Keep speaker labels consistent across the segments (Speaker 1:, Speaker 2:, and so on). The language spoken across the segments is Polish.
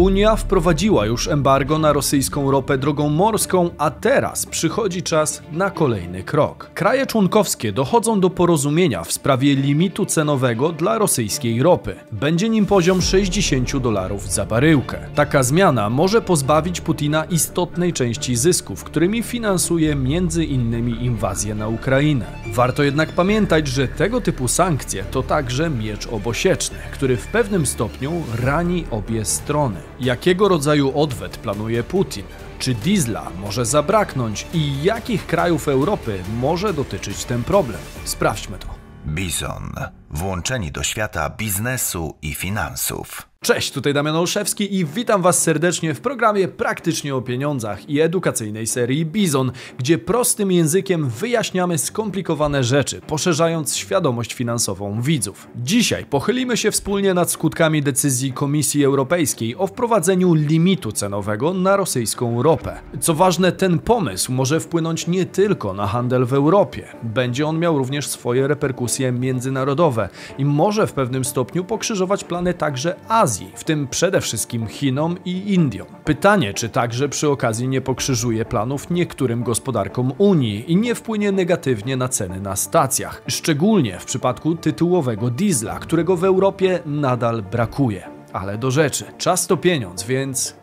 Speaker 1: Unia wprowadziła już embargo na rosyjską ropę drogą morską, a teraz przychodzi czas na kolejny krok. Kraje członkowskie dochodzą do porozumienia w sprawie limitu cenowego dla rosyjskiej ropy. Będzie nim poziom 60 dolarów za baryłkę. Taka zmiana może pozbawić Putina istotnej części zysków, którymi finansuje innymi inwazję na Ukrainę. Warto jednak pamiętać, że tego typu sankcje to także miecz obosieczny, który w pewnym stopniu rani obie strony. Jakiego rodzaju odwet planuje Putin? Czy diesla może zabraknąć i jakich krajów Europy może dotyczyć ten problem? Sprawdźmy to.
Speaker 2: Bizon. Włączeni do świata biznesu i finansów.
Speaker 1: Cześć, tutaj Damian Olszewski i witam Was serdecznie w programie Praktycznie o pieniądzach i edukacyjnej serii Bizon, gdzie prostym językiem wyjaśniamy skomplikowane rzeczy, poszerzając świadomość finansową widzów. Dzisiaj pochylimy się wspólnie nad skutkami decyzji Komisji Europejskiej o wprowadzeniu limitu cenowego na rosyjską ropę. Co ważne, ten pomysł może wpłynąć nie tylko na handel w Europie. Będzie on miał również swoje reperkusje międzynarodowe i może w pewnym stopniu pokrzyżować plany także Azji Azji, w tym przede wszystkim Chinom i Indiom. Pytanie, czy także przy okazji nie pokrzyżuje planów niektórym gospodarkom Unii i nie wpłynie negatywnie na ceny na stacjach, szczególnie w przypadku tytułowego diesla, którego w Europie nadal brakuje. Ale do rzeczy, czas to pieniądz, więc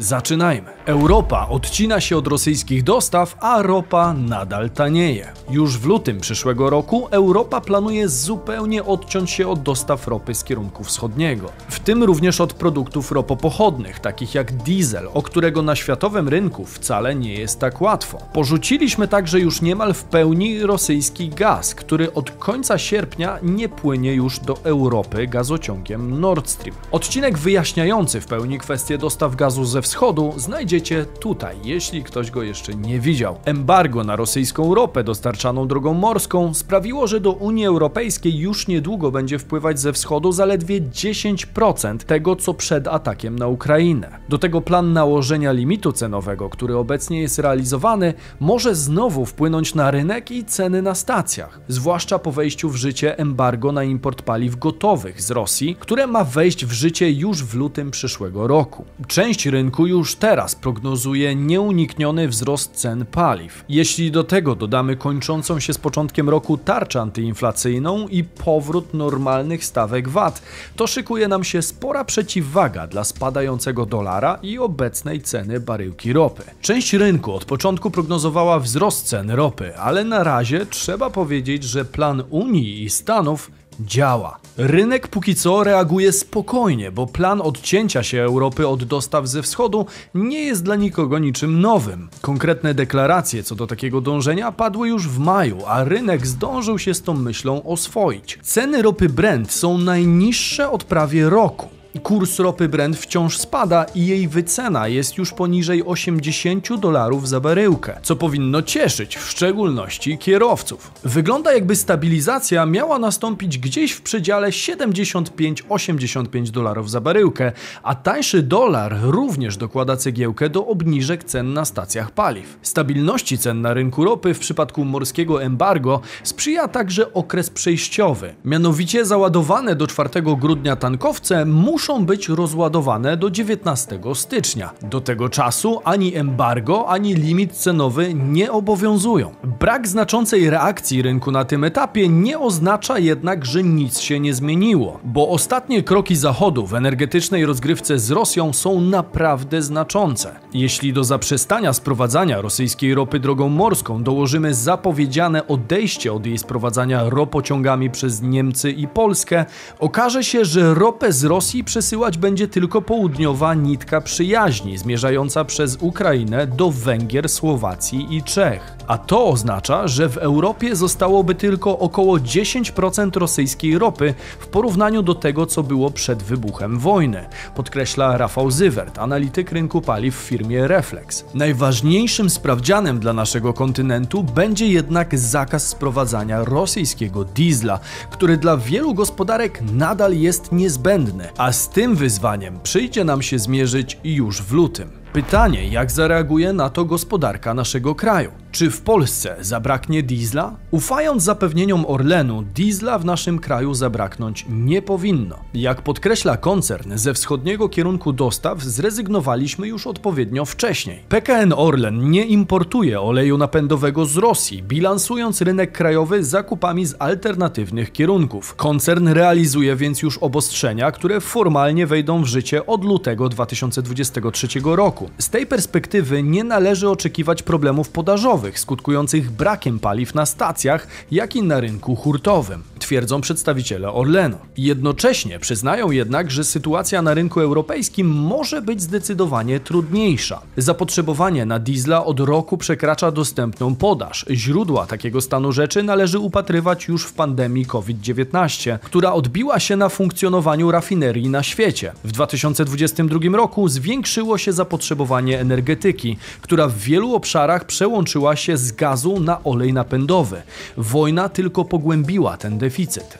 Speaker 1: Zaczynajmy. Europa odcina się od rosyjskich dostaw, a ropa nadal tanieje. Już w lutym przyszłego roku Europa planuje zupełnie odciąć się od dostaw ropy z kierunku wschodniego, w tym również od produktów ropopochodnych, takich jak diesel, o którego na światowym rynku wcale nie jest tak łatwo. Porzuciliśmy także już niemal w pełni rosyjski gaz, który od końca sierpnia nie płynie już do Europy gazociągiem Nord Stream. Odcinek wyjaśniający w pełni kwestię dostaw gazu ze wschodu znajdziecie tutaj, jeśli ktoś go jeszcze nie widział. Embargo na rosyjską ropę dostarczaną drogą morską sprawiło, że do Unii Europejskiej już niedługo będzie wpływać ze wschodu zaledwie 10% tego, co przed atakiem na Ukrainę. Do tego plan nałożenia limitu cenowego, który obecnie jest realizowany, może znowu wpłynąć na rynek i ceny na stacjach, zwłaszcza po wejściu w życie embargo na import paliw gotowych z Rosji, które ma wejść w życie już w lutym przyszłego roku. Część rynku rynku już teraz prognozuje nieunikniony wzrost cen paliw. Jeśli do tego dodamy kończącą się z początkiem roku tarczę antyinflacyjną i powrót normalnych stawek VAT, to szykuje nam się spora przeciwwaga dla spadającego dolara i obecnej ceny baryłki ropy. Część rynku od początku prognozowała wzrost cen ropy, ale na razie trzeba powiedzieć, że plan Unii i Stanów działa. Rynek póki co reaguje spokojnie, bo plan odcięcia się Europy od dostaw ze wschodu nie jest dla nikogo niczym nowym. Konkretne deklaracje co do takiego dążenia padły już w maju, a rynek zdążył się z tą myślą oswoić. Ceny ropy Brent są najniższe od prawie roku. Kurs ropy Brent wciąż spada i jej wycena jest już poniżej 80 dolarów za baryłkę, co powinno cieszyć w szczególności kierowców. Wygląda jakby stabilizacja miała nastąpić gdzieś w przedziale 75-85 dolarów za baryłkę, a tańszy dolar również dokłada cegiełkę do obniżek cen na stacjach paliw. Stabilności cen na rynku ropy w przypadku morskiego embargo sprzyja także okres przejściowy. Mianowicie załadowane do 4 grudnia tankowce muszą muszą być rozładowane do 19 stycznia. Do tego czasu ani embargo, ani limit cenowy nie obowiązują. Brak znaczącej reakcji rynku na tym etapie nie oznacza jednak, że nic się nie zmieniło, bo ostatnie kroki Zachodu w energetycznej rozgrywce z Rosją są naprawdę znaczące. Jeśli do zaprzestania sprowadzania rosyjskiej ropy drogą morską dołożymy zapowiedziane odejście od jej sprowadzania ropociągami przez Niemcy i Polskę, okaże się, że ropę z Rosji przesyłać będzie tylko południowa nitka przyjaźni zmierzająca przez Ukrainę do Węgier, Słowacji i Czech. A to oznacza, że w Europie zostałoby tylko około 10% rosyjskiej ropy w porównaniu do tego, co było przed wybuchem wojny, podkreśla Rafał Zywert, analityk rynku paliw w firmie Reflex. Najważniejszym sprawdzianem dla naszego kontynentu będzie jednak zakaz sprowadzania rosyjskiego diesla, który dla wielu gospodarek nadal jest niezbędny, a z tym wyzwaniem przyjdzie nam się zmierzyć już w lutym. Pytanie, jak zareaguje na to gospodarka naszego kraju? Czy w Polsce zabraknie diesla? Ufając zapewnieniom Orlenu, diesla w naszym kraju zabraknąć nie powinno. Jak podkreśla koncern, ze wschodniego kierunku dostaw zrezygnowaliśmy już odpowiednio wcześniej. PKN Orlen nie importuje oleju napędowego z Rosji, bilansując rynek krajowy zakupami z alternatywnych kierunków. Koncern realizuje więc już obostrzenia, które formalnie wejdą w życie od lutego 2023 roku. Z tej perspektywy nie należy oczekiwać problemów podażowych skutkujących brakiem paliw na stacjach, jak i na rynku hurtowym, twierdzą przedstawiciele Orlenu. Jednocześnie przyznają jednak, że sytuacja na rynku europejskim może być zdecydowanie trudniejsza. Zapotrzebowanie na diesla od roku przekracza dostępną podaż. Źródła takiego stanu rzeczy należy upatrywać już w pandemii COVID-19, która odbiła się na funkcjonowaniu rafinerii na świecie. W 2022 roku zwiększyło się zapotrzebowanie energetyki, która w wielu obszarach przełączyła się z gazu na olej napędowy. Wojna tylko pogłębiła ten deficyt,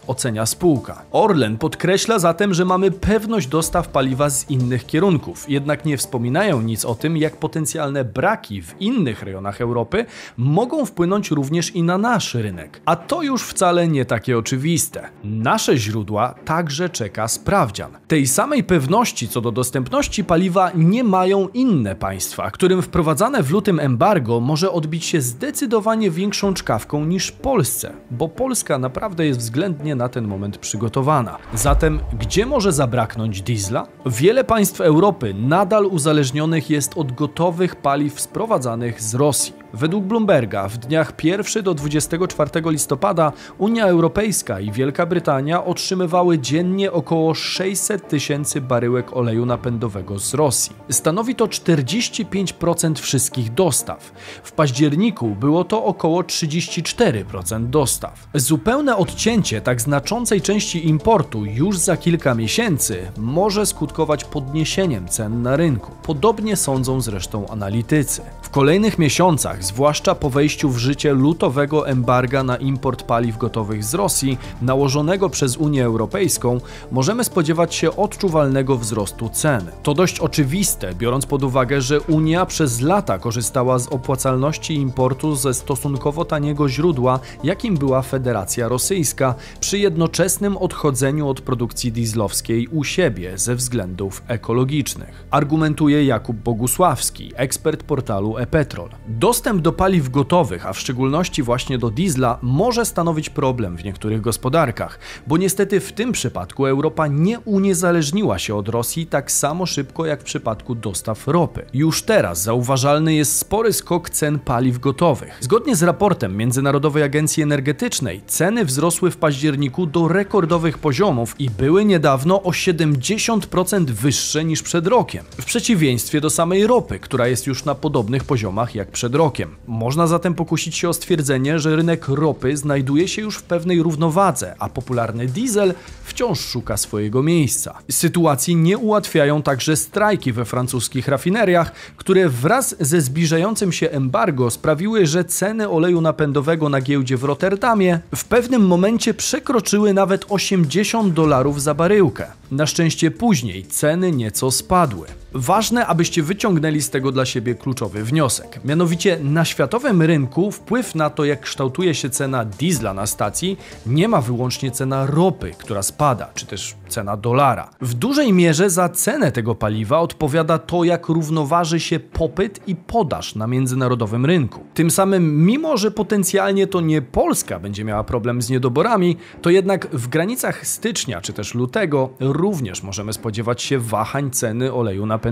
Speaker 1: ocenia spółka. Orlen podkreśla zatem, że mamy pewność dostaw paliwa z innych kierunków, jednak nie wspominają nic o tym, jak potencjalne braki w innych rejonach Europy mogą wpłynąć również i na nasz rynek. A to już wcale nie takie oczywiste. Nasze źródła także czeka sprawdzian. Tej samej pewności co do dostępności paliwa nie mają inne państwa, którym wprowadzane w lutym embargo może odbić się zdecydowanie większą czkawką niż Polsce, bo Polska naprawdę jest względnie na ten moment przygotowana. Zatem gdzie może zabraknąć diesla? Wiele państw Europy nadal uzależnionych jest od gotowych paliw sprowadzanych z Rosji. Według Bloomberga w dniach 1 do 24 listopada Unia Europejska i Wielka Brytania otrzymywały dziennie około 600 tysięcy baryłek oleju napędowego z Rosji. Stanowi to 45% wszystkich dostaw. W październiku było to około 34% dostaw. Zupełne odcięcie tak znaczącej części importu już za kilka miesięcy może skutkować podniesieniem cen na rynku. Podobnie sądzą zresztą analitycy. W kolejnych miesiącach, zwłaszcza po wejściu w życie lutowego embarga na import paliw gotowych z Rosji, nałożonego przez Unię Europejską, możemy spodziewać się odczuwalnego wzrostu cen. To dość oczywiste, biorąc pod uwagę, że Unia przez lata korzystała z opłacalności importu ze stosunkowo taniego źródła, jakim była Federacja Rosyjska, przy jednoczesnym odchodzeniu od produkcji dieslowskiej u siebie ze względów ekologicznych. Argumentuje Jakub Bogusławski, ekspert portalu e-Petrol. Dostęp do paliw gotowych, a w szczególności właśnie do diesla, może stanowić problem w niektórych gospodarkach, bo niestety w tym przypadku Europa nie uniezależniła się od Rosji tak samo szybko jak w przypadku dostaw ropy. Już teraz zauważalny jest spory skok cen paliw gotowych. Zgodnie z raportem Międzynarodowej Agencji Energetycznej, ceny wzrosły w październiku do rekordowych poziomów i były niedawno o 70% wyższe niż przed rokiem. W przeciwieństwie do samej ropy, która jest już na podobnych poziomach jak przed rokiem. Można zatem pokusić się o stwierdzenie, że rynek ropy znajduje się już w pewnej równowadze, a popularny diesel wciąż szuka swojego miejsca. Sytuacji nie ułatwiają także strajki we francuskich rafineriach, które wraz ze zbliżającym się embargo sprawiły, że ceny oleju napędowego na giełdzie w Rotterdamie w pewnym momencie przekroczyły nawet 80 dolarów za baryłkę. Na szczęście później ceny nieco spadły. Ważne, abyście wyciągnęli z tego dla siebie kluczowy wniosek. Mianowicie na światowym rynku wpływ na to, jak kształtuje się cena diesla na stacji, nie ma wyłącznie cena ropy, która spada, czy też cena dolara. W dużej mierze za cenę tego paliwa odpowiada to, jak równoważy się popyt i podaż na międzynarodowym rynku. Tym samym, mimo że potencjalnie to nie Polska będzie miała problem z niedoborami, to jednak w granicach stycznia czy też lutego również możemy spodziewać się wahań ceny oleju napędowego.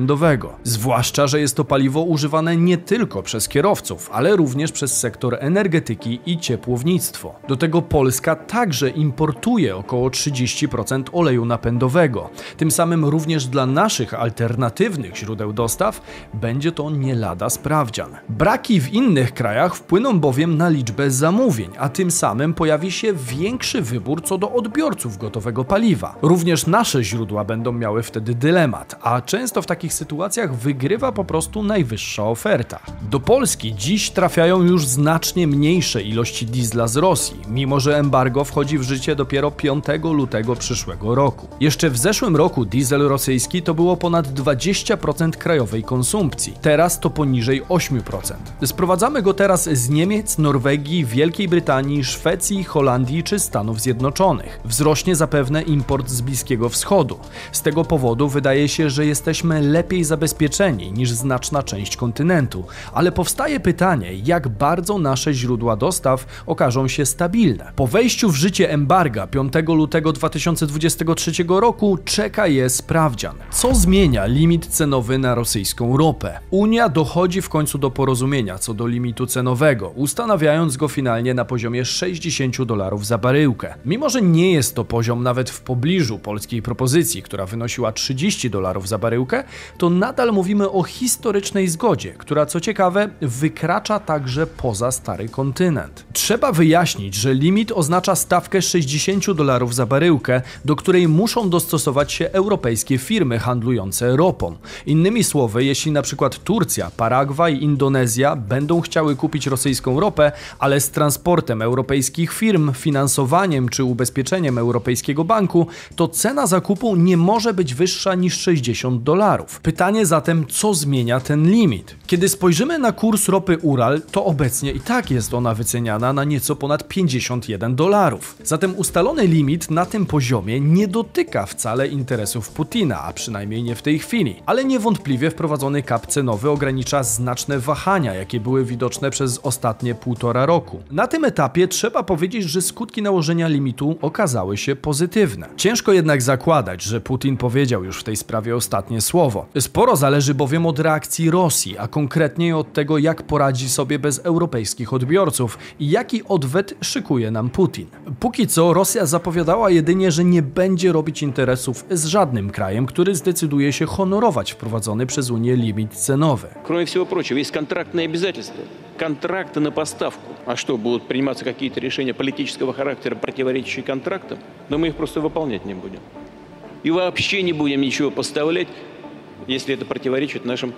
Speaker 1: Zwłaszcza, że jest to paliwo używane nie tylko przez kierowców, ale również przez sektor energetyki i ciepłownictwo. Do tego Polska także importuje około 30% oleju napędowego. Tym samym również dla naszych alternatywnych źródeł dostaw będzie to nie lada sprawdzian. Braki w innych krajach wpłyną bowiem na liczbę zamówień, a tym samym pojawi się większy wybór co do odbiorców gotowego paliwa. Również nasze źródła będą miały wtedy dylemat, a często w takich takich sytuacjach wygrywa po prostu najwyższa oferta. Do Polski dziś trafiają już znacznie mniejsze ilości diesla z Rosji, mimo że embargo wchodzi w życie dopiero 5 lutego przyszłego roku. Jeszcze w zeszłym roku diesel rosyjski to było ponad 20% krajowej konsumpcji, teraz to poniżej 8%. Sprowadzamy go teraz z Niemiec, Norwegii, Wielkiej Brytanii, Szwecji, Holandii czy Stanów Zjednoczonych. Wzrośnie zapewne import z Bliskiego Wschodu. Z tego powodu wydaje się, że jesteśmy lepiej zabezpieczeni niż znaczna część kontynentu, ale powstaje pytanie, jak bardzo nasze źródła dostaw okażą się stabilne. Po wejściu w życie embarga 5 lutego 2023 roku czeka je sprawdzian. Co zmienia limit cenowy na rosyjską ropę? Unia dochodzi w końcu do porozumienia co do limitu cenowego, ustanawiając go finalnie na poziomie 60 dolarów za baryłkę. Mimo, że nie jest to poziom nawet w pobliżu polskiej propozycji, która wynosiła 30 dolarów za baryłkę, to nadal mówimy o historycznej zgodzie, która co ciekawe wykracza także poza stary kontynent. Trzeba wyjaśnić, że limit oznacza stawkę 60 dolarów za baryłkę, do której muszą dostosować się europejskie firmy handlujące ropą. Innymi słowy, jeśli na przykład Turcja, Paragwaj, Indonezja będą chciały kupić rosyjską ropę, ale z transportem europejskich firm, finansowaniem czy ubezpieczeniem Europejskiego Banku, to cena zakupu nie może być wyższa niż 60 dolarów. Pytanie zatem, co zmienia ten limit? Kiedy spojrzymy na kurs ropy Ural, to obecnie i tak jest ona wyceniana na nieco ponad 51 dolarów. Zatem ustalony limit na tym poziomie nie dotyka wcale interesów Putina, a przynajmniej nie w tej chwili. Ale niewątpliwie wprowadzony kap cenowy ogranicza znaczne wahania, jakie były widoczne przez ostatnie półtora roku. Na tym etapie trzeba powiedzieć, że skutki nałożenia limitu okazały się pozytywne. Ciężko jednak zakładać, że Putin powiedział już w tej sprawie ostatnie słowo. Sporo zależy bowiem od reakcji Rosji, a konkretnie od tego, jak poradzi sobie bez europejskich odbiorców i jaki odwet szykuje nam Putin. Póki co Rosja zapowiadała jedynie, że nie będzie robić interesów z żadnym krajem, który zdecyduje się honorować wprowadzony przez Unię limit cenowy.
Speaker 3: Кроме всего прочего, есть контрактные обязательства. Контракты на поставку. А что, будут приниматься какие-то решения политического характера, противоречащие контрактам? Да мы их просто выполнять не будем. И вообще не будем ничего поставлять, если это противоречит нашим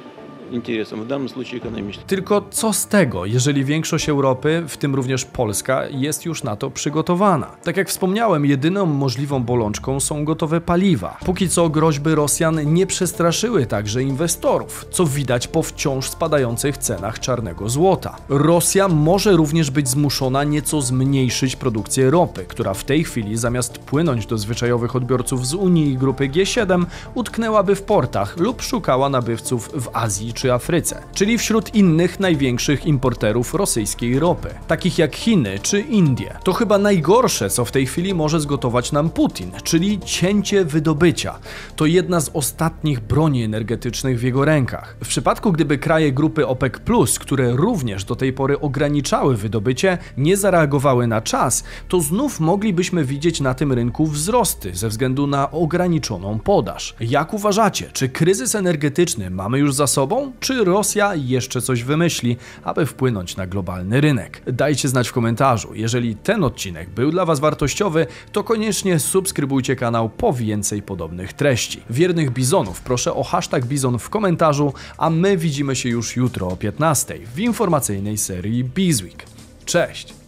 Speaker 3: интересам, в данном случае экономическим.
Speaker 1: Tylko co z tego, jeżeli większość Europy, w tym również Polska, jest już na to przygotowana? Tak jak wspomniałem, jedyną możliwą bolączką są gotowe paliwa. Póki co groźby Rosjan nie przestraszyły także inwestorów, co widać po wciąż spadających cenach czarnego złota. Rosja może również być zmuszona nieco zmniejszyć produkcję ropy, która w tej chwili zamiast płynąć do zwyczajowych odbiorców z Unii i grupy G7, utknęłaby w portach lub szukała nabywców w Azji czy Afryce, czyli wśród innych największych importerów rosyjskiej ropy, takich jak Chiny czy Indie. To chyba najgorsze, co w tej chwili może zgotować nam Putin, czyli cięcie wydobycia. To jedna z ostatnich broni energetycznych w jego rękach. W przypadku, gdyby kraje grupy OPEC, które również do tej pory ograniczały wydobycie, nie zareagowały na czas, to znów moglibyśmy widzieć na tym rynku wzrosty ze względu na ograniczoną podaż. Jak uważacie, czy kryzys energetyczny mamy już za sobą? Czy Rosja jeszcze coś wymyśli, aby wpłynąć na globalny rynek. Dajcie znać w komentarzu. Jeżeli ten odcinek był dla Was wartościowy, to koniecznie subskrybujcie kanał po więcej podobnych treści. Wiernych bizonów proszę o hashtag bizon w komentarzu, a my widzimy się już jutro o 15 w informacyjnej serii Bizweek. Cześć!